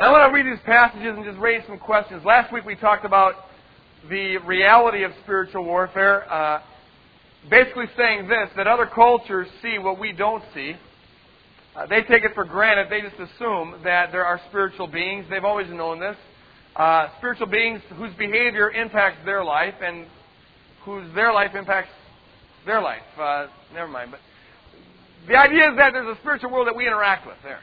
I want to read these passages and just raise some questions. Last week we talked about the reality of spiritual warfare, uh, basically saying this that other cultures see what we don't see. Uh, they take it for granted. They just assume that there are spiritual beings. They've always known this. Uh, spiritual beings whose behavior impacts their life and whose their life impacts their life. Uh, never mind. But the idea is that there's a spiritual world that we interact with there.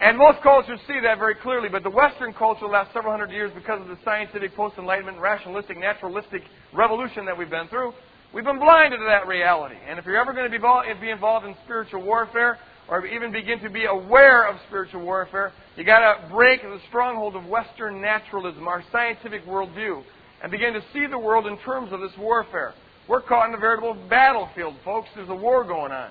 And most cultures see that very clearly, but the Western culture the last several hundred years, because of the scientific, post-enlightenment, rationalistic, naturalistic revolution that we've been through, we've been blinded to that reality. And if you're ever going to be involved in spiritual warfare, or even begin to be aware of spiritual warfare, you got to break the stronghold of Western naturalism, our scientific worldview, and begin to see the world in terms of this warfare. We're caught in a veritable battlefield, folks. There's a war going on.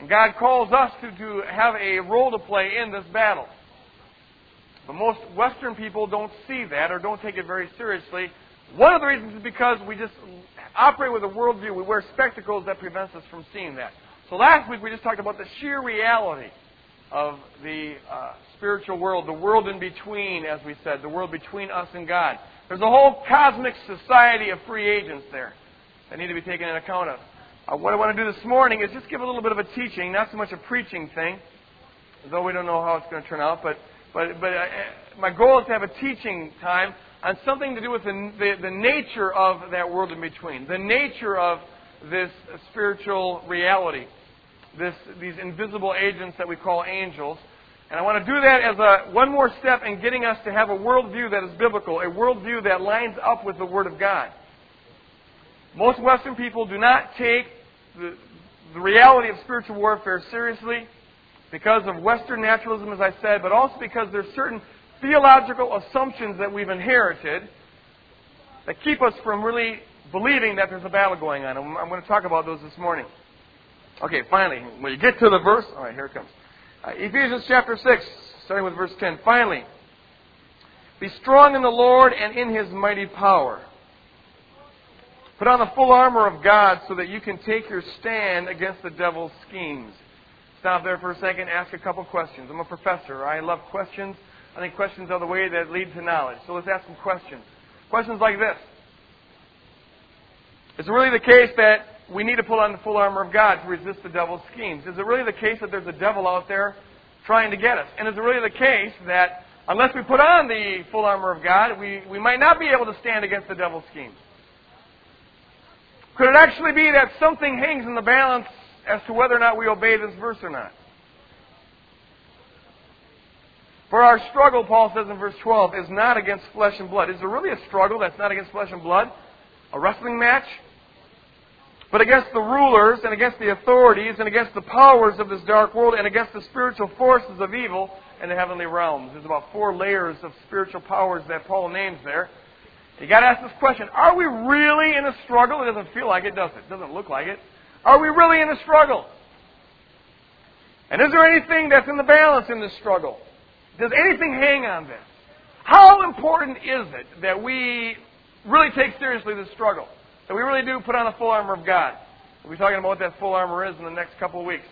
And God calls us to, to have a role to play in this battle. But most Western people don't see that or don't take it very seriously. One of the reasons is because we just operate with a worldview. We wear spectacles that prevents us from seeing that. So last week we just talked about the sheer reality of the uh, spiritual world, the world in between, as we said, the world between us and God. There's a whole cosmic society of free agents there that need to be taken into account of. Uh, what I want to do this morning is just give a little bit of a teaching, not so much a preaching thing, though we don't know how it's going to turn out. But but but uh, my goal is to have a teaching time on something to do with the, the the nature of that world in between, the nature of this spiritual reality, this these invisible agents that we call angels. And I want to do that as a one more step in getting us to have a worldview that is biblical, a worldview that lines up with the Word of God. Most Western people do not take the, the reality of spiritual warfare seriously because of Western naturalism, as I said, but also because there's certain theological assumptions that we've inherited that keep us from really believing that there's a battle going on. I'm going to talk about those this morning. Okay, finally, when you get to the verse, all right, here it comes. Uh, Ephesians chapter 6, starting with verse 10. Finally, be strong in the Lord and in his mighty power. Put on the full armor of God so that you can take your stand against the devil's schemes. Stop there for a second, ask a couple questions. I'm a professor. I love questions. I think questions are the way that lead to knowledge. So let's ask some questions. Questions like this Is it really the case that we need to put on the full armor of God to resist the devil's schemes? Is it really the case that there's a devil out there trying to get us? And is it really the case that unless we put on the full armor of God, we, we might not be able to stand against the devil's schemes? Could it actually be that something hangs in the balance as to whether or not we obey this verse or not? For our struggle, Paul says in verse 12, is not against flesh and blood. Is there really a struggle that's not against flesh and blood? A wrestling match? But against the rulers and against the authorities and against the powers of this dark world and against the spiritual forces of evil in the heavenly realms. There's about four layers of spiritual powers that Paul names there. You got to ask this question Are we really in a struggle? It doesn't feel like it, does it? It doesn't look like it. Are we really in a struggle? And is there anything that's in the balance in this struggle? Does anything hang on this? How important is it that we really take seriously this struggle? That we really do put on the full armor of God? We'll be talking about what that full armor is in the next couple of weeks.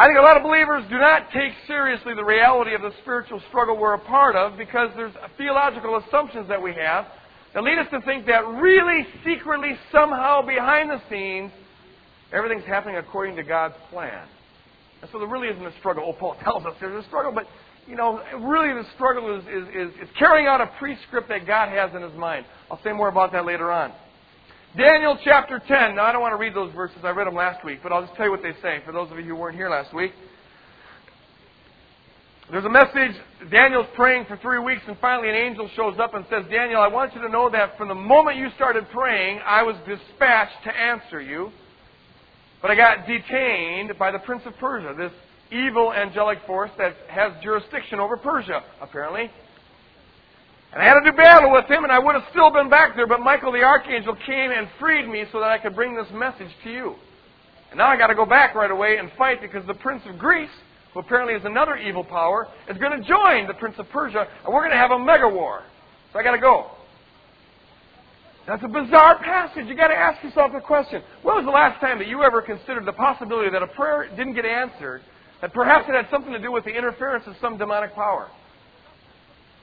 I think a lot of believers do not take seriously the reality of the spiritual struggle we're a part of because there's theological assumptions that we have that lead us to think that really secretly, somehow behind the scenes, everything's happening according to God's plan. And so there really isn't a struggle. Oh, Paul tells us there's a struggle, but you know, really the struggle is, is, is, is carrying out a prescript that God has in his mind. I'll say more about that later on. Daniel chapter 10. Now, I don't want to read those verses. I read them last week, but I'll just tell you what they say for those of you who weren't here last week. There's a message. Daniel's praying for three weeks, and finally an angel shows up and says, Daniel, I want you to know that from the moment you started praying, I was dispatched to answer you. But I got detained by the prince of Persia, this evil angelic force that has jurisdiction over Persia, apparently. And I had to do battle with him, and I would have still been back there, but Michael the archangel came and freed me so that I could bring this message to you. And now I got to go back right away and fight because the prince of Greece, who apparently is another evil power, is going to join the prince of Persia, and we're going to have a mega war. So I got to go. That's a bizarre passage. You got to ask yourself the question: When was the last time that you ever considered the possibility that a prayer didn't get answered that perhaps it had something to do with the interference of some demonic power.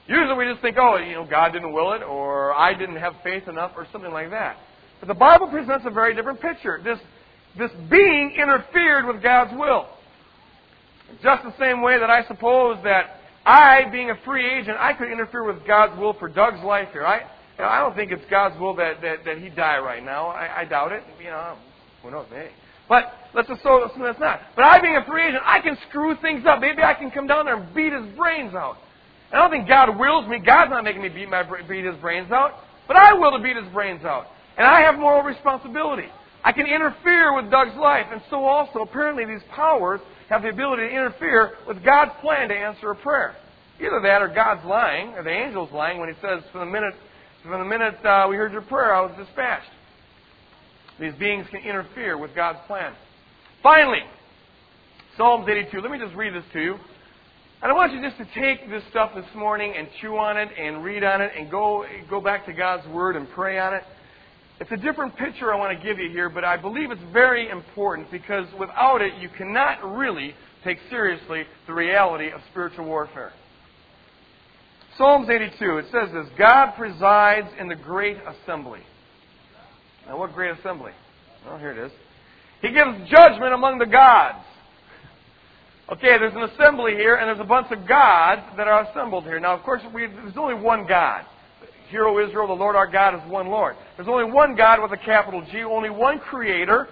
Usually we just think, oh, you know, God didn't will it, or I didn't have faith enough, or something like that. But the Bible presents a very different picture. This, this being interfered with God's will. Just the same way that I suppose that I, being a free agent, I could interfere with God's will for Doug's life here. I, you know, I don't think it's God's will that, that, that he die right now. I, I doubt it. You know, who knows, maybe. But let's assume that's not. But I, being a free agent, I can screw things up. Maybe I can come down there and beat his brains out. I don't think God wills me. God's not making me beat, my, beat his brains out. But I will to beat his brains out. And I have moral responsibility. I can interfere with Doug's life. And so also, apparently, these powers have the ability to interfere with God's plan to answer a prayer. Either that or God's lying, or the angel's lying when he says, from the minute, from the minute uh, we heard your prayer, I was dispatched. These beings can interfere with God's plan. Finally, Psalms 82. Let me just read this to you. And I want you just to take this stuff this morning and chew on it and read on it and go, go back to God's Word and pray on it. It's a different picture I want to give you here, but I believe it's very important because without it, you cannot really take seriously the reality of spiritual warfare. Psalms 82, it says this God presides in the great assembly. Now, what great assembly? Well, here it is. He gives judgment among the gods. Okay, there's an assembly here, and there's a bunch of gods that are assembled here. Now, of course, there's only one God. Hear, O Israel, the Lord our God is one Lord. There's only one God with a capital G, only one Creator,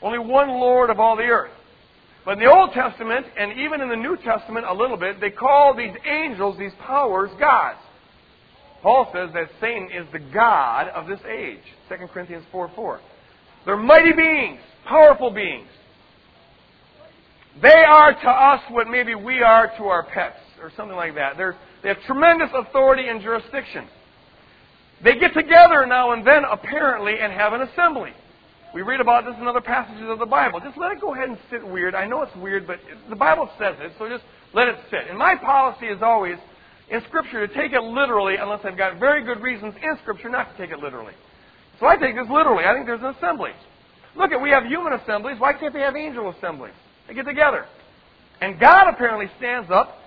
only one Lord of all the earth. But in the Old Testament, and even in the New Testament a little bit, they call these angels, these powers, gods. Paul says that Satan is the God of this age. 2 Corinthians 4 4. They're mighty beings, powerful beings. They are to us what maybe we are to our pets, or something like that. They're, they have tremendous authority and jurisdiction. They get together now and then, apparently, and have an assembly. We read about this in other passages of the Bible. Just let it go ahead and sit weird. I know it's weird, but the Bible says it, so just let it sit. And my policy is always, in Scripture, to take it literally unless I've got very good reasons in Scripture not to take it literally. So I take this literally. I think there's an assembly. Look at, we have human assemblies. Why can't they have angel assemblies? They get together. And God apparently stands up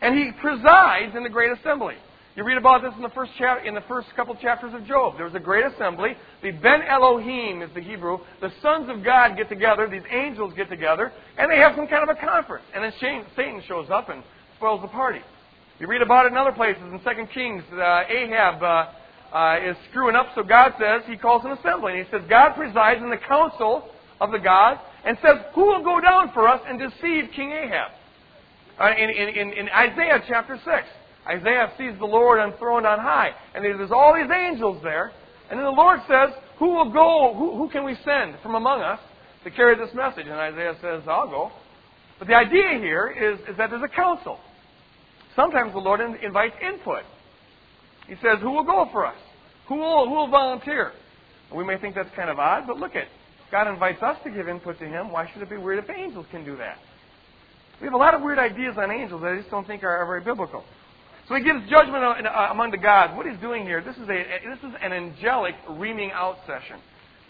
and he presides in the great assembly. You read about this in the first chapter, in the first couple chapters of Job. There was a great assembly. The Ben Elohim is the Hebrew. The sons of God get together. These angels get together, and they have some kind of a conference. And then Satan shows up and spoils the party. You read about it in other places. In Second Kings, uh, Ahab uh, uh, is screwing up, so God says he calls an assembly, and he says God presides in the council of the gods and says, "Who will go down for us and deceive King Ahab?" Uh, in, in, in Isaiah chapter six. Isaiah sees the Lord enthroned on high. And there's all these angels there. And then the Lord says, Who will go? Who, who can we send from among us to carry this message? And Isaiah says, I'll go. But the idea here is, is that there's a council. Sometimes the Lord invites input. He says, Who will go for us? Who will, who will volunteer? And we may think that's kind of odd, but look at God invites us to give input to Him. Why should it be weird if angels can do that? We have a lot of weird ideas on angels that I just don't think are, very biblical. So he gives judgment uh, among the gods. What he's doing here, this is, a, this is an angelic reaming out session.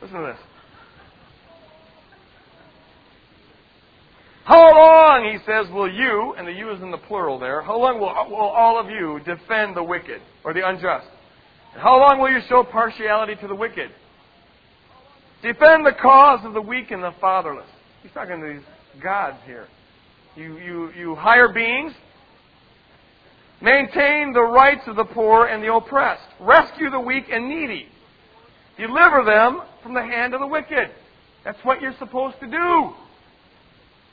Listen to this. How long, he says, will you, and the you is in the plural there, how long will, will all of you defend the wicked or the unjust? And how long will you show partiality to the wicked? Defend the cause of the weak and the fatherless. He's talking to these gods here. You, you, you higher beings, Maintain the rights of the poor and the oppressed. Rescue the weak and needy. Deliver them from the hand of the wicked. That's what you're supposed to do.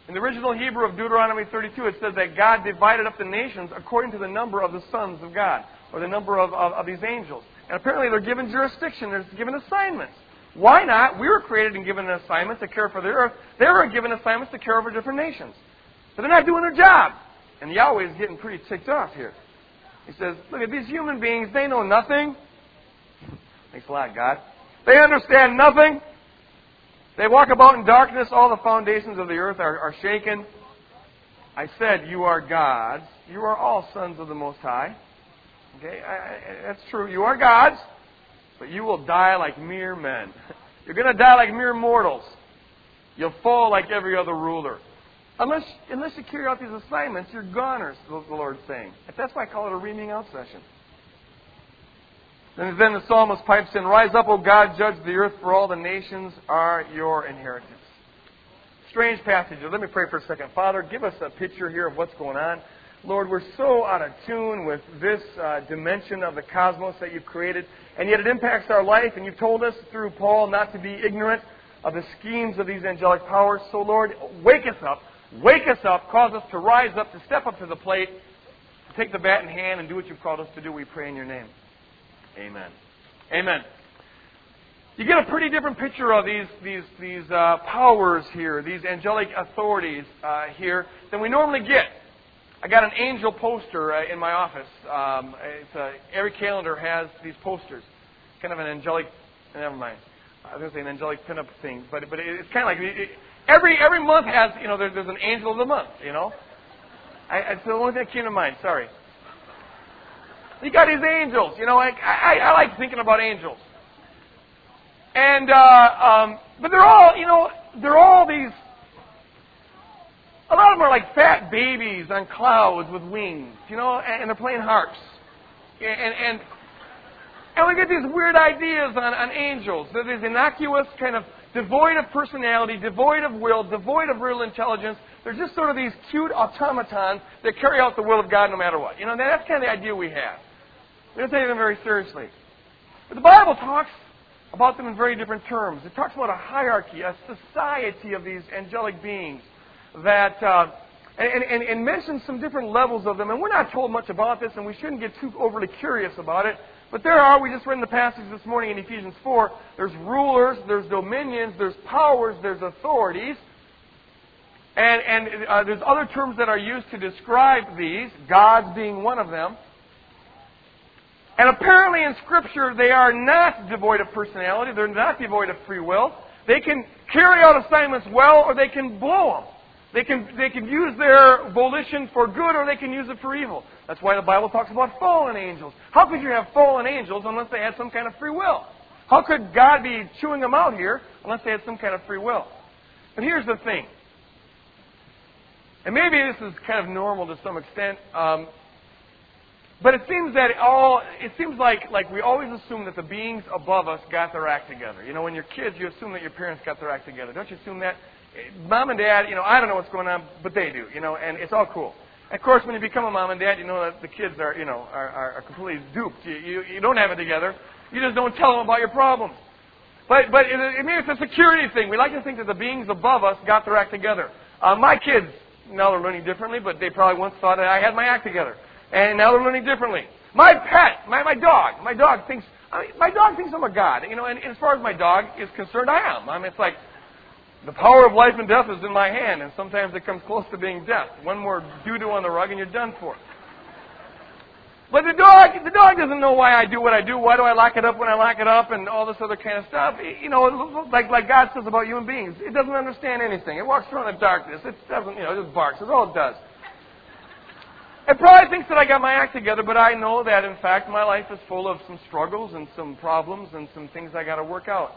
In the original Hebrew of Deuteronomy 32, it says that God divided up the nations according to the number of the sons of God, or the number of, of, of these angels. And apparently they're given jurisdiction, they're given assignments. Why not? We were created and given an assignment to care for the earth. They were given assignments to care over different nations. But they're not doing their job. And Yahweh is getting pretty ticked off here. He says, Look at these human beings, they know nothing. Thanks a lot, God. They understand nothing. They walk about in darkness. All the foundations of the earth are, are shaken. I said, You are gods. You are all sons of the Most High. Okay, I, I, that's true. You are gods, but you will die like mere men. You're going to die like mere mortals. You'll fall like every other ruler. Unless, unless you carry out these assignments, you're goners, the, Lord's saying. That's why I call it a reaming out session. And then the psalmist pipes in, Rise up, O God, judge the earth, for all the nations are your inheritance. Strange passage. Let me pray for a second. Father, give us a picture here of what's going on. Lord, we're so out of tune with this uh, dimension of the cosmos that you've created, and yet it impacts our life, and you've told us through Paul not to be ignorant of the schemes of these angelic powers. So, Lord, wake us up. Wake us up. Cause us to rise up, to step up to the plate, to take the bat in hand, and do what you've called us to do. We pray in your name. Amen. Amen. You get a pretty different picture of these these these uh, powers here, these angelic authorities uh, here, than we normally get. I got an angel poster uh, in my office. Um, uh, every calendar has these posters, kind of an angelic. Never mind. I was going to say an angelic pinup thing, but but it's kind of like it, every every month has you know there, there's an angel of the month. You know, I, it's the only thing that came to mind. Sorry. You got these angels. You know, I, I, I like thinking about angels. And, uh, um, but they're all, you know, they're all these, a lot of them are like fat babies on clouds with wings, you know, and, and they're playing harps. And, and, and we get these weird ideas on, on angels. They're these innocuous, kind of devoid of personality, devoid of will, devoid of real intelligence. They're just sort of these cute automatons that carry out the will of God no matter what. You know, that's kind of the idea we have. We don't take them very seriously. But the Bible talks about them in very different terms. It talks about a hierarchy, a society of these angelic beings that, uh, and, and, and mentions some different levels of them. And we're not told much about this, and we shouldn't get too overly curious about it. But there are, we just read in the passage this morning in Ephesians 4, there's rulers, there's dominions, there's powers, there's authorities. And, and uh, there's other terms that are used to describe these, gods being one of them. And apparently in Scripture, they are not devoid of personality. They're not devoid of free will. They can carry out assignments well or they can blow them. They can, they can use their volition for good or they can use it for evil. That's why the Bible talks about fallen angels. How could you have fallen angels unless they had some kind of free will? How could God be chewing them out here unless they had some kind of free will? And here's the thing. And maybe this is kind of normal to some extent. Um, but it seems that all it seems like like we always assume that the beings above us got their act together. You know, when you're kids, you assume that your parents got their act together. Don't you assume that? Mom and dad, you know, I don't know what's going on, but they do. You know, and it's all cool. Of course, when you become a mom and dad, you know that the kids are, you know, are, are, completely duped. You, you, you don't have it together. You just don't tell them about your problems. But, but it, it, maybe it's a security thing. We like to think that the beings above us got their act together. Uh, my kids, now they're learning differently, but they probably once thought that I had my act together and now they're learning differently. My pet, my, my dog, my dog thinks, I mean, my dog thinks I'm a god. You know, and, and as far as my dog is concerned, I am. I mean, it's like the power of life and death is in my hand, and sometimes it comes close to being death. One more doo-doo on the rug, and you're done for. But the dog, the dog doesn't know why I do what I do. Why do I lock it up when I lock it up, and all this other kind of stuff. You know, like like God says about human beings, it doesn't understand anything. It walks around in the darkness. It doesn't, you know, it just barks. That's all it does. It probably thinks that I got my act together, but I know that in fact my life is full of some struggles and some problems and some things I got to work out.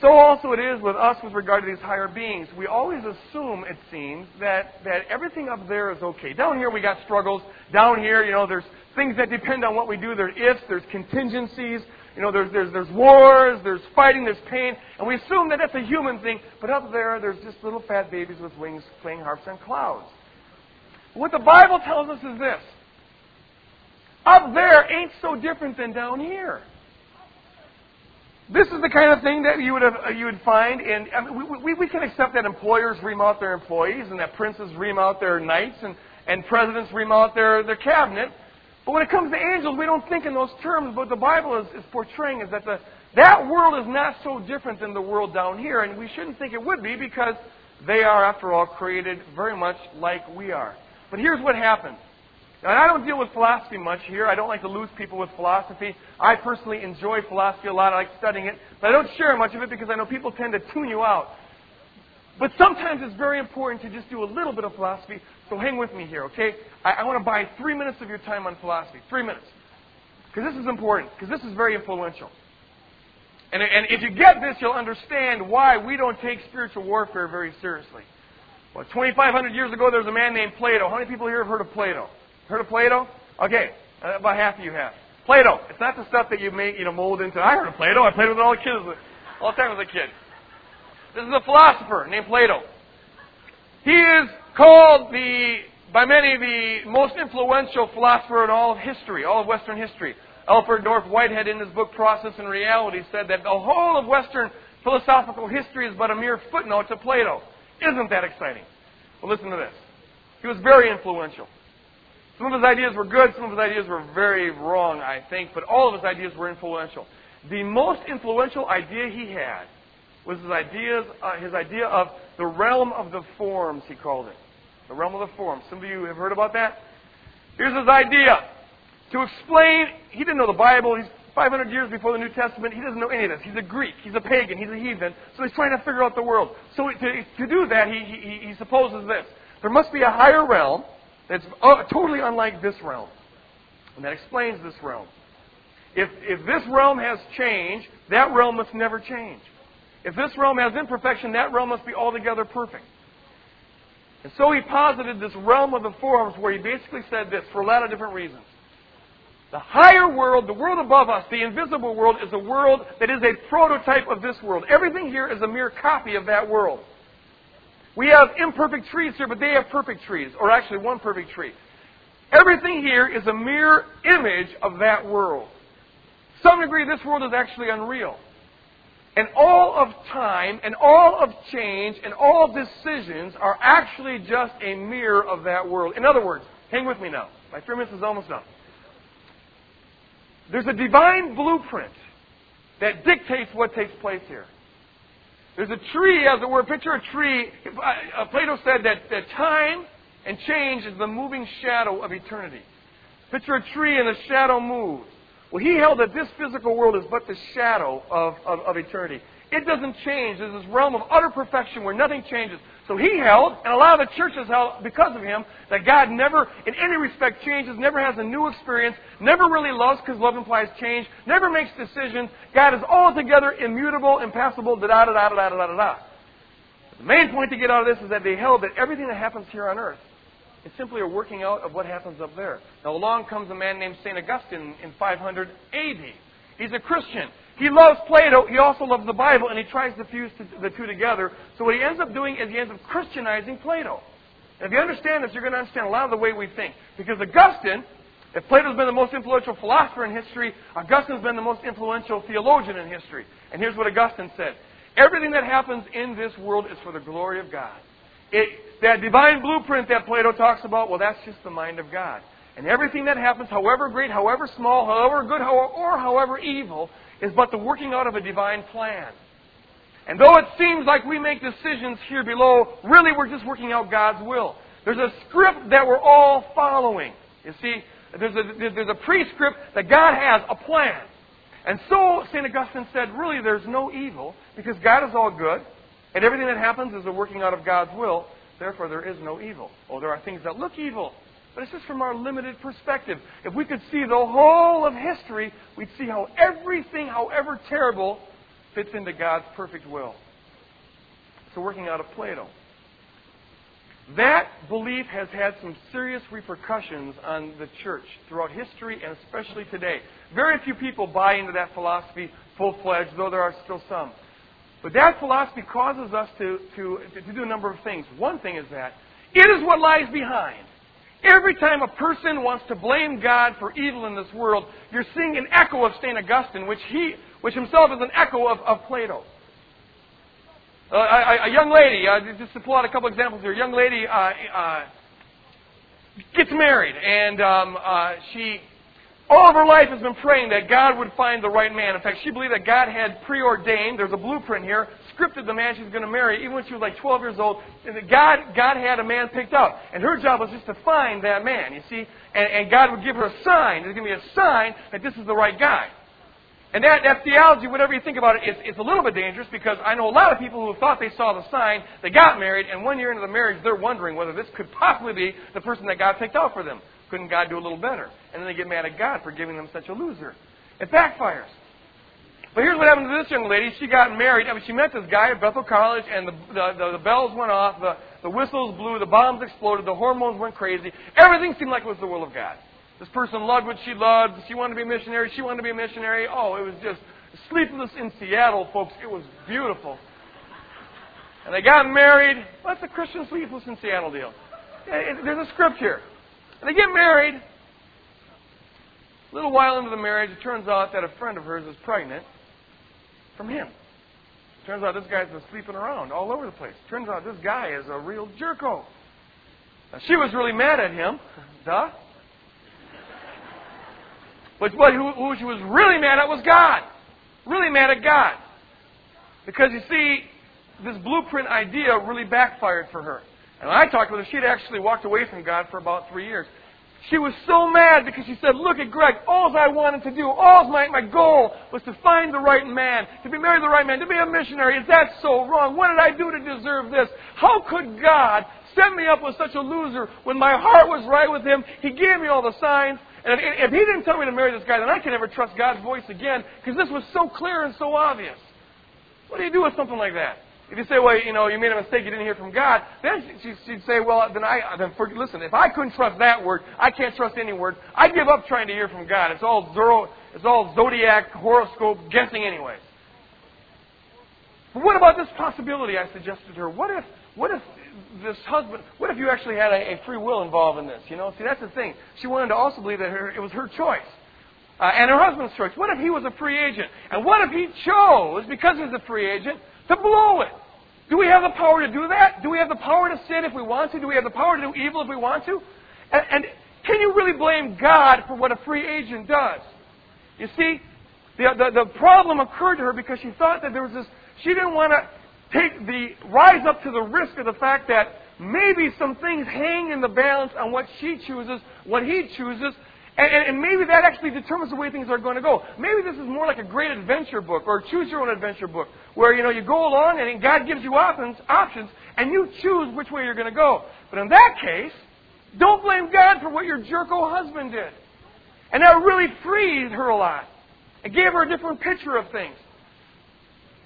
So also it is with us with regard to these higher beings. We always assume, it seems, that, that everything up there is okay. Down here we got struggles. Down here, you know, there's things that depend on what we do. There's ifs, there's contingencies, you know, there's, there's, there's wars, there's fighting, there's pain, and we assume that that's a human thing. But up there, there's just little fat babies with wings playing harps on clouds. What the Bible tells us is this up there ain't so different than down here. This is the kind of thing that you would have, uh, you would find in. I mean, we, we, we can accept that employers ream out their employees and that princes ream out their knights and, and presidents ream out their, their cabinet. But when it comes to angels, we don't think in those terms. But the Bible is, is portraying is that the, that world is not so different than the world down here, and we shouldn't think it would be because they are, after all, created very much like we are. But here's what happens. Now, I don't deal with philosophy much here. I don't like to lose people with philosophy. I personally enjoy philosophy a lot. I like studying it. But I don't share much of it because I know people tend to tune you out. But sometimes it's very important to just do a little bit of philosophy. So hang with me here, okay? I, I want to buy three minutes of your time on philosophy. Three minutes. Because this is important. Because this is very influential. And, and if you get this, you'll understand why we don't take spiritual warfare very seriously. Well, 2,500 years ago, there was a man named Plato. How many people here have heard of Plato? Heard of Plato? Okay, uh, about half of you have. Plato. It's not the stuff that you make, you know, mold into. I heard of Plato. I played with all the kids all the time as a kid. This is a philosopher named Plato. He is called the by many the most influential philosopher in all of history, all of Western history. Alfred North Whitehead, in his book Process and Reality, said that the whole of Western philosophical history is but a mere footnote to Plato. Isn't that exciting? Well, listen to this. He was very influential. Some of his ideas were good, some of his ideas were very wrong, I think, but all of his ideas were influential. The most influential idea he had was his, ideas, uh, his idea of the realm of the forms, he called it. The realm of the forms. Some of you have heard about that? Here's his idea. To explain, he didn't know the Bible. He's 500 years before the New Testament. He doesn't know any of this. He's a Greek. He's a pagan. He's a heathen. So he's trying to figure out the world. So to, to do that, he, he, he supposes this. There must be a higher realm that's uh, totally unlike this realm. And that explains this realm. If, if this realm has change, that realm must never change. If this realm has imperfection, that realm must be altogether perfect. And so he posited this realm of the forms where he basically said this for a lot of different reasons. The higher world, the world above us, the invisible world, is a world that is a prototype of this world. Everything here is a mere copy of that world. We have imperfect trees here, but they have perfect trees, or actually one perfect tree. Everything here is a mere image of that world. To some degree, this world is actually unreal. And all of time and all of change and all decisions are actually just a mirror of that world. In other words, hang with me now. My three minutes is almost up. There's a divine blueprint that dictates what takes place here. There's a tree, as it were. Picture a tree. Uh, Plato said that, that time and change is the moving shadow of eternity. Picture a tree and the shadow moves. Well, he held that this physical world is but the shadow of, of, of eternity. It doesn't change. There's this realm of utter perfection where nothing changes. So he held, and a lot of the churches held because of him, that God never, in any respect, changes, never has a new experience, never really loves because love implies change, never makes decisions. God is altogether immutable, impassible, da da da da da da da da. The main point to get out of this is that they held that everything that happens here on earth is simply a working out of what happens up there. Now along comes a man named St. Augustine in 500 AD. He's a Christian. He loves Plato. He also loves the Bible, and he tries to fuse the two together. So what he ends up doing is he ends up Christianizing Plato. And if you understand this, you're going to understand a lot of the way we think. Because Augustine, if Plato's been the most influential philosopher in history, Augustine's been the most influential theologian in history. And here's what Augustine said. Everything that happens in this world is for the glory of God. It, that divine blueprint that Plato talks about, well, that's just the mind of God. And everything that happens, however great, however small, however good, or however evil, is but the working out of a divine plan. And though it seems like we make decisions here below, really we're just working out God's will. There's a script that we're all following. You see, there's a, there's a prescript that God has, a plan. And so, St. Augustine said, really there's no evil because God is all good, and everything that happens is a working out of God's will. Therefore, there is no evil. Oh, there are things that look evil, but it's just from our limited perspective. If we could see the whole of history, we'd see how everything, however terrible, fits into God's perfect will. A working out of Plato. That belief has had some serious repercussions on the church throughout history and especially today. Very few people buy into that philosophy full fledged, though there are still some. But that philosophy causes us to, to, to do a number of things. One thing is that it is what lies behind. Every time a person wants to blame God for evil in this world, you're seeing an echo of St. Augustine, which, he, which himself is an echo of, of Plato. Uh, a, a, young lady, uh, just to pull out a couple examples here, a young lady uh, uh gets married, and um, uh, she all of her life has been praying that God would find the right man. In fact, she believed that God had preordained, there's a blueprint here, scripted the man she's going to marry, even when she was like 12 years old. And that God, God had a man picked out. And her job was just to find that man, you see. And, and God would give her a sign. There's going to be a sign that this is the right guy. And that, that theology, whatever you think about it, it's, it's a little bit dangerous because I know a lot of people who thought they saw the sign, they got married, and one year into the marriage, they're wondering whether this could possibly be the person that God picked out for them. Couldn't God do a little better? And then they get mad at God for giving them such a loser. It backfires. But here's what happened to this young lady. She got married. I mean, she met this guy at Bethel College, and the, the, the, the bells went off, the, the whistles blew, the bombs exploded, the hormones went crazy. Everything seemed like it was the will of God. This person loved what she loved. She wanted to be a missionary. She wanted to be a missionary. Oh, it was just sleepless in Seattle, folks. It was beautiful. And they got married. What's the Christian sleepless in Seattle deal? Eh, eh, there's a script here. And they get married. A little while into the marriage, it turns out that a friend of hers is pregnant from him. Turns out this guy's been sleeping around all over the place. Turns out this guy is a real jerko. Now, she was really mad at him. Duh. But what, who, who she was really mad at was God. Really mad at God. Because you see, this blueprint idea really backfired for her. And when I talked with her, she'd actually walked away from God for about three years. She was so mad because she said, Look at Greg, all I wanted to do, all my, my goal was to find the right man, to be married to the right man, to be a missionary. Is that so wrong? What did I do to deserve this? How could God set me up with such a loser when my heart was right with him? He gave me all the signs. And if, if he didn't tell me to marry this guy, then I can never trust God's voice again because this was so clear and so obvious. What do you do with something like that? If you say, well, you know, you made a mistake, you didn't hear from God, then she'd say, well, then I, then for, listen, if I couldn't trust that word, I can't trust any word. I give up trying to hear from God. It's all zoro, it's all zodiac, horoscope, guessing anyway. But what about this possibility I suggested to her? What if, what if this husband, what if you actually had a, a free will involved in this? You know, see, that's the thing. She wanted to also believe that her, it was her choice. Uh, and her husband's choice. What if he was a free agent? And what if he chose, because he's a free agent, to blow it. Do we have the power to do that? Do we have the power to sin if we want to? Do we have the power to do evil if we want to? And, and can you really blame God for what a free agent does? You see, the, the, the problem occurred to her because she thought that there was this, she didn't want to take the, rise up to the risk of the fact that maybe some things hang in the balance on what she chooses, what he chooses, and, and, maybe that actually determines the way things are going to go. Maybe this is more like a great adventure book or choose your own adventure book where, you know, you go along and God gives you options, options and you choose which way you're going to go. But in that case, don't blame God for what your jerko husband did. And that really freed her a lot. It gave her a different picture of things.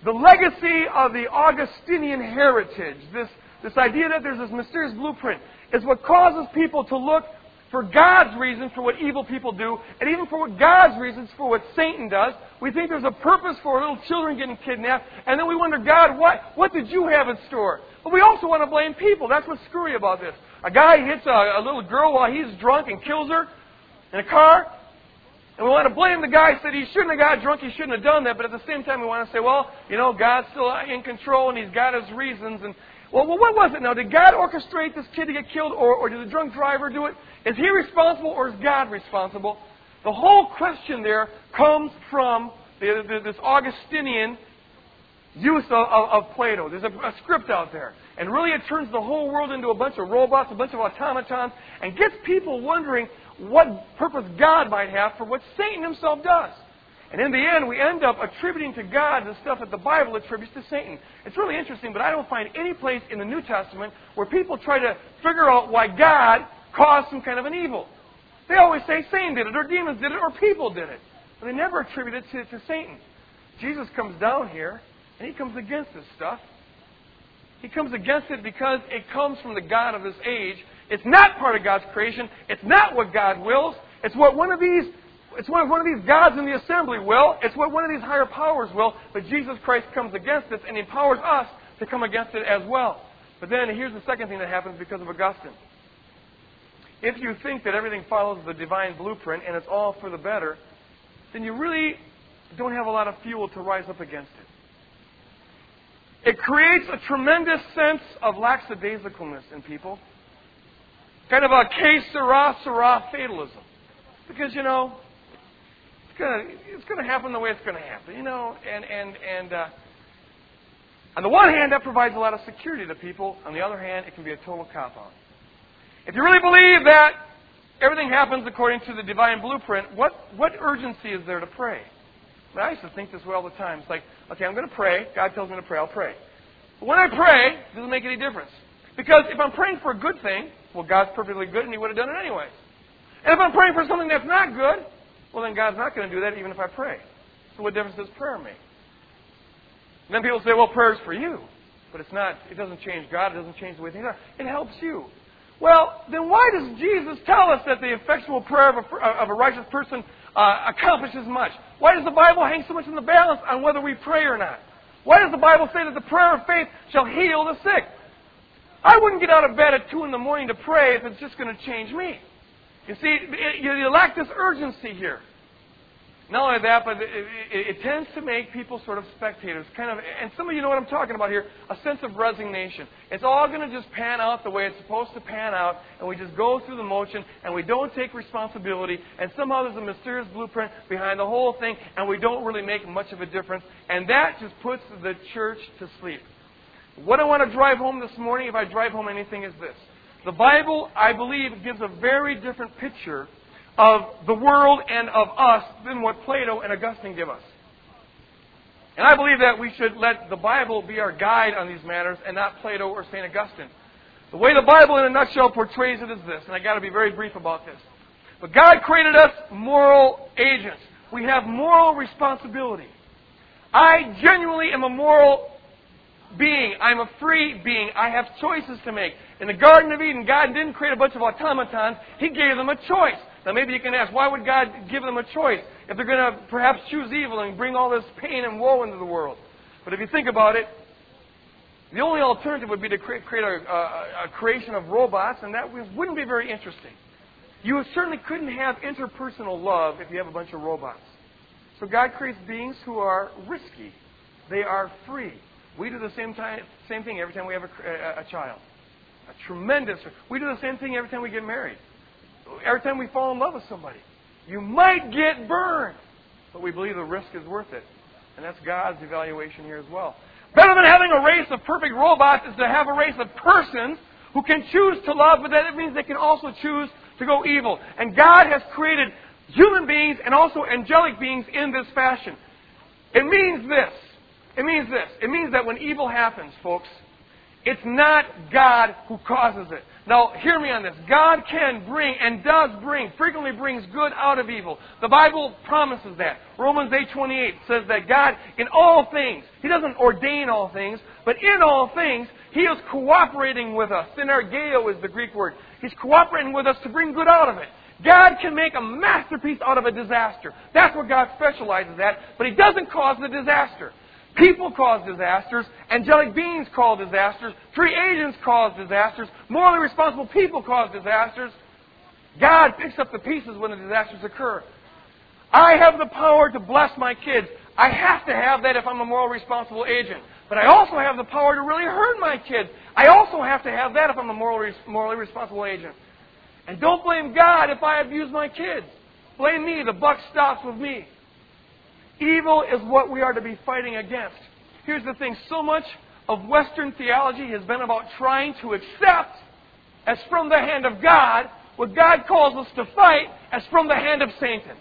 The legacy of the Augustinian heritage, this, this idea that there's this mysterious blueprint, is what causes people to look for God's reasons for what evil people do, and even for what God's reasons for what Satan does. We think there's a purpose for little children getting kidnapped, and then we wonder, God, what, what did you have in store? But we also want to blame people. That's what's screwy about this. A guy hits a, a little girl while he's drunk and kills her in a car, and we want to blame the guy said he shouldn't have got drunk, he shouldn't have done that, but at the same time we want to say, well, you know, God's still in control and he's got his reasons. And well, well what was it now? Did God orchestrate this kid to get killed, or, or did the drunk driver do it? Is he responsible or is God responsible? The whole question there comes from the, the, this Augustinian use of, of, of Plato. There's a, a, script out there. And really, it turns the whole world into a bunch of robots, a bunch of automatons, and gets people wondering what purpose God might have for what Satan himself does. And in the end, we end up attributing to God the stuff that the Bible attributes to Satan. It's really interesting, but I don't find any place in the New Testament where people try to figure out why God caused some kind of an evil. They always say Satan did it, or demons did it, or people did it. But they never attribute it to, to Satan. Jesus comes down here, and he comes against this stuff. He comes against it because it comes from the God of this age. It's not part of God's creation. It's not what God wills. It's what one of these it's what one of these gods in the assembly will. It's what one of these higher powers will. But Jesus Christ comes against it and empowers us to come against it as well. But then here's the second thing that happens because of Augustine. If you think that everything follows the divine blueprint and it's all for the better, then you really don't have a lot of fuel to rise up against it. It creates a tremendous sense of lackadaisicalness in people. Kind of a que sera, sera fatalism. Because, you know, it's gonna it's gonna happen the way it's gonna happen, you know, and and and uh, on the one hand that provides a lot of security to people, on the other hand it can be a total cop out. If you really believe that everything happens according to the divine blueprint, what, what urgency is there to pray? I, mean, I used to think this way all the time. It's like, okay, I'm going to pray. God tells me to pray. I'll pray. But when I pray, it doesn't make any difference. Because if I'm praying for a good thing, well, God's perfectly good and He would have done it anyways. And if I'm praying for something that's not good, well, then God's not going to do that even if I pray. So what difference does prayer make? And then people say, well, prayer's for you. But it's not, it doesn't change God, it doesn't change the way things are. It helps you. Well, then why does Jesus tell us that the effectual prayer of a, of a righteous person uh, accomplishes much? Why does the Bible hang so much in the balance on whether we pray or not? Why does the Bible say that the prayer of faith shall heal the sick? I wouldn't get out of bed at 2 in the morning to pray if it's just going to change me. You see, you lack this urgency here. Not only that, but it, it, it, tends to make people sort of spectators, kind of, and some of you know what I'm talking about here, a sense of resignation. It's all going to just pan out the way it's supposed to pan out, and we just go through the motion, and we don't take responsibility, and somehow there's a mysterious blueprint behind the whole thing, and we don't really make much of a difference, and that just puts the church to sleep. What I want to drive home this morning, if I drive home anything, is this. The Bible, I believe, gives a very different picture of the world and of us than what Plato and Augustine give us. And I believe that we should let the Bible be our guide on these matters and not Plato or St. Augustine. The way the Bible in a nutshell portrays it is this, and I've got to be very brief about this. But God created us moral agents. We have moral responsibility. I genuinely am a moral being. I'm a free being. I have choices to make. In the Garden of Eden, God didn't create a bunch of automatons. He gave them a choice. Now, maybe you can ask, why would God give them a choice if they're going to perhaps choose evil and bring all this pain and woe into the world? But if you think about it, the only alternative would be to create, create a, a, a creation of robots, and that wouldn't be very interesting. You certainly couldn't have interpersonal love if you have a bunch of robots. So God creates beings who are risky. They are free. We do the same, time, same thing every time we have a, a, a child. A tremendous. We do the same thing every time we get married every time we fall in love with somebody. You might get burned, but we believe the risk is worth it. And that's God's evaluation here as well. Better than having a race of perfect robots is to have a race of persons who can choose to love, but that means they can also choose to go evil. And God has created human beings and also angelic beings in this fashion. It means this. It means this. It means that when evil happens, folks, it's not God who causes it. Now, hear me on this. God can bring and does bring, frequently brings good out of evil. The Bible promises that. Romans 8:28 says that God in all things, he doesn't ordain all things, but in all things he is cooperating with us. Synergeo is the Greek word. He's cooperating with us to bring good out of it. God can make a masterpiece out of a disaster. That's what God specializes at, but he doesn't cause the disaster. People cause disasters. Angelic beings cause disasters. Free agents cause disasters. Morally responsible people cause disasters. God picks up the pieces when the disasters occur. I have the power to bless my kids. I have to have that if I'm a moral responsible agent. But I also have the power to really hurt my kids. I also have to have that if I'm a morally, morally responsible agent. And don't blame God if I abuse my kids. Blame me. The buck stops with me. Evil is what we are to be fighting against. Here's the thing so much of Western theology has been about trying to accept as from the hand of God what God calls us to fight as from the hand of Satan.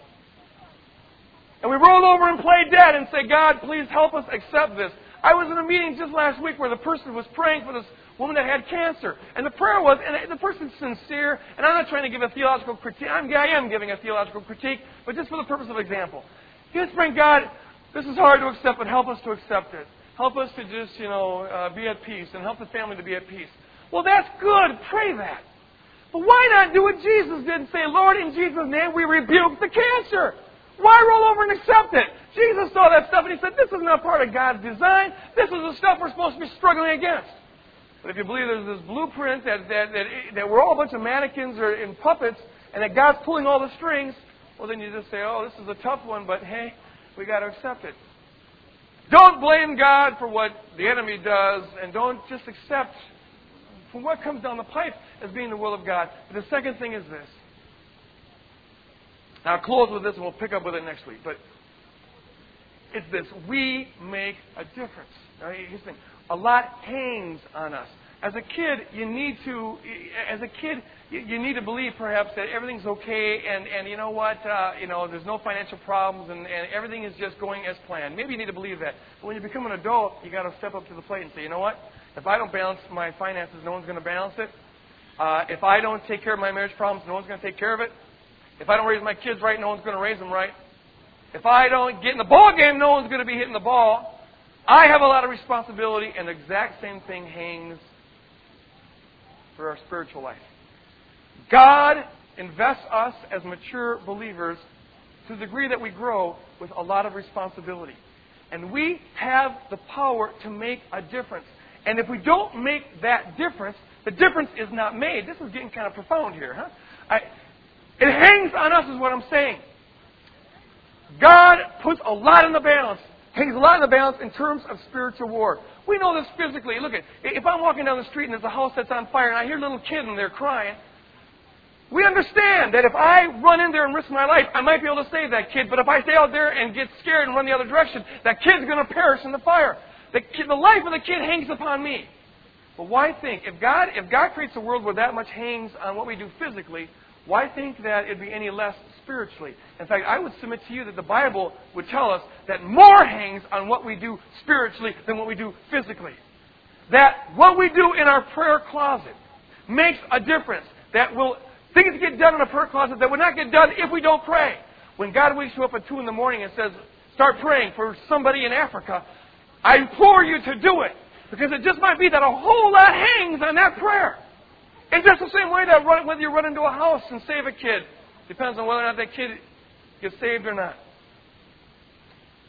And we roll over and play dead and say, God, please help us accept this. I was in a meeting just last week where the person was praying for this woman that had cancer. And the prayer was, and the person's sincere, and I'm not trying to give a theological critique. I'm, I am giving a theological critique, but just for the purpose of example. Just bring God, this is hard to accept, but help us to accept it. Help us to just, you know, uh, be at peace and help the family to be at peace. Well, that's good. Pray that. But why not do what Jesus did and say, Lord, in Jesus' name, we rebuke the cancer? Why roll over and accept it? Jesus saw that stuff and he said, This is not part of God's design. This is the stuff we're supposed to be struggling against. But if you believe there's this blueprint that, that, that, that we're all a bunch of mannequins or in puppets and that God's pulling all the strings, well, then you just say, oh, this is a tough one, but hey, we got to accept it. Don't blame God for what the enemy does, and don't just accept from what comes down the pipe as being the will of God. But the second thing is this. Now, I'll close with this, and we'll pick up with it next week. But it's this: we make a difference. Now, here's the thing: a lot hangs on us. As a kid, you need to, as a kid, you need to believe perhaps that everything's okay and, and you know what, uh, you know, there's no financial problems and, and everything is just going as planned. Maybe you need to believe that. But when you become an adult, you got to step up to the plate and say, you know what, if I don't balance my finances, no one's going to balance it. Uh, if I don't take care of my marriage problems, no one's going to take care of it. If I don't raise my kids right, no one's going to raise them right. If I don't get in the ball game, no one's going to be hitting the ball. I have a lot of responsibility, and the exact same thing hangs for our spiritual life. God invests us as mature believers to the degree that we grow with a lot of responsibility. And we have the power to make a difference. And if we don't make that difference, the difference is not made. This is getting kind of profound here, huh? I, it hangs on us, is what I'm saying. God puts a lot in the balance, hangs a lot in the balance in terms of spiritual war. We know this physically. Look at if I'm walking down the street and there's a house that's on fire and I hear a little kid in there crying, we understand that if I run in there and risk my life, I might be able to save that kid. But if I stay out there and get scared and run the other direction, that kid's going to perish in the fire. The, kid, the life of the kid hangs upon me. But why think if God if God creates a world where that much hangs on what we do physically, why think that it'd be any less spiritually? In fact, I would submit to you that the Bible would tell us that more hangs on what we do spiritually than what we do physically. That what we do in our prayer closet makes a difference. That will Things get done in a prayer closet that would not get done if we don't pray. When God wakes you up at 2 in the morning and says, start praying for somebody in Africa, I implore you to do it. Because it just might be that a whole lot hangs on that prayer. It's just the same way that run, whether you run into a house and save a kid. Depends on whether or not that kid gets saved or not.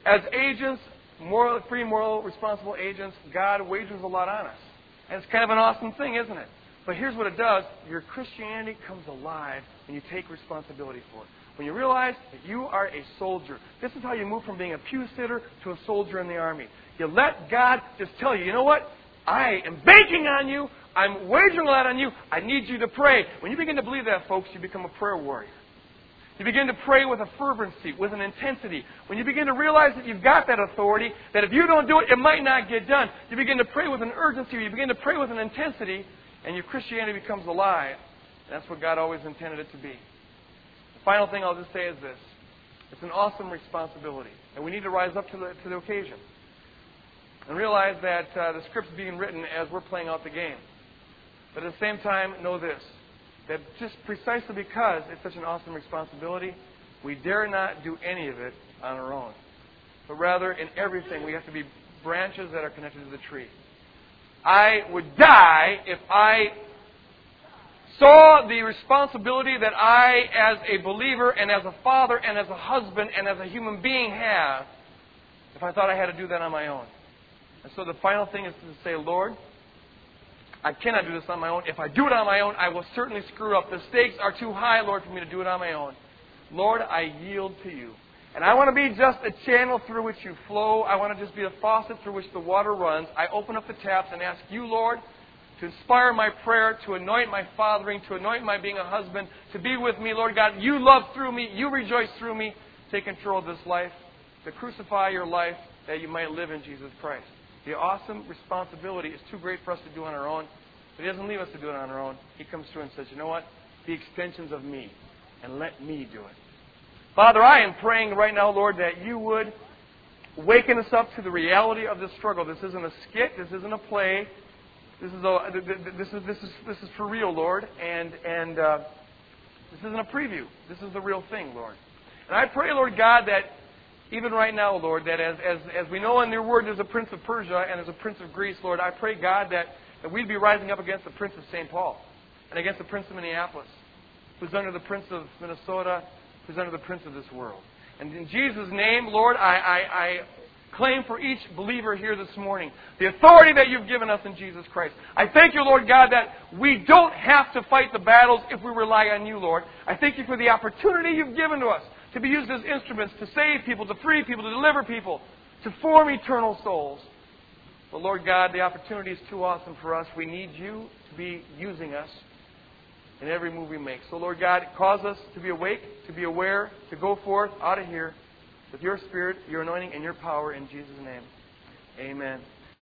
As agents, moral, free, moral, responsible agents, God wagers a lot on us. And it's kind of an awesome thing, isn't it? But here's what it does your Christianity comes alive when you take responsibility for it. When you realize that you are a soldier. This is how you move from being a pew sitter to a soldier in the army. You let God just tell you, you know what? I am banking on you. I'm wagering a lot on you. I need you to pray. When you begin to believe that, folks, you become a prayer warrior. You begin to pray with a fervency, with an intensity. When you begin to realize that you've got that authority, that if you don't do it, it might not get done, you begin to pray with an urgency, you begin to pray with an intensity and your Christianity becomes alive. That's what God always intended it to be. The final thing I'll just say is this it's an awesome responsibility, and we need to rise up to the, to the occasion and realize that uh, the script's being written as we're playing out the game. But at the same time, know this that just precisely because it's such an awesome responsibility, we dare not do any of it on our own. But rather, in everything, we have to be branches that are connected to the tree. I would die if I saw the responsibility that I, as a believer and as a father and as a husband and as a human being, have if I thought I had to do that on my own. And so the final thing is to say, Lord, I cannot do this on my own. If I do it on my own, I will certainly screw up. The stakes are too high, Lord, for me to do it on my own. Lord, I yield to you. And I want to be just a channel through which you flow. I want to just be a faucet through which the water runs. I open up the taps and ask you, Lord, to inspire my prayer, to anoint my fathering, to anoint my being a husband, to be with me, Lord God. You love through me. You rejoice through me. Take control of this life, to crucify your life that you might live in Jesus Christ. The awesome responsibility is too great for us to do on our own. But He doesn't leave us to do it on our own. He comes through and says, you know what? Be extensions of me, and let me do it. Father, I am praying right now, Lord, that you would waken us up to the reality of this struggle. This isn't a skit. This isn't a play. This is a, this is this is this is for real, Lord, and and uh, this isn't a preview. This is the real thing, Lord. And I pray, Lord God, that even right now, Lord, that as as as we know in your word, there's a prince of Persia and there's a prince of Greece, Lord. I pray, God, that that we'd be rising up against the prince of St. Paul and against the prince of Minneapolis, who's under the prince of Minnesota who's under the prince of this world. And in Jesus' name, Lord, I, I, I claim for each believer here this morning the authority that you've given us in Jesus Christ. I thank you, Lord God, that we don't have to fight the battles if we rely on you, Lord. I thank you for the opportunity you've given to us to be used as instruments to save people, to free people, to deliver people, to form eternal souls. But Lord God, the opportunity is too awesome for us. We need you to be using us in every move we make. So, Lord God, cause us to be awake, to be aware, to go forth out of here with your Spirit, your anointing, and your power in Jesus' name. Amen.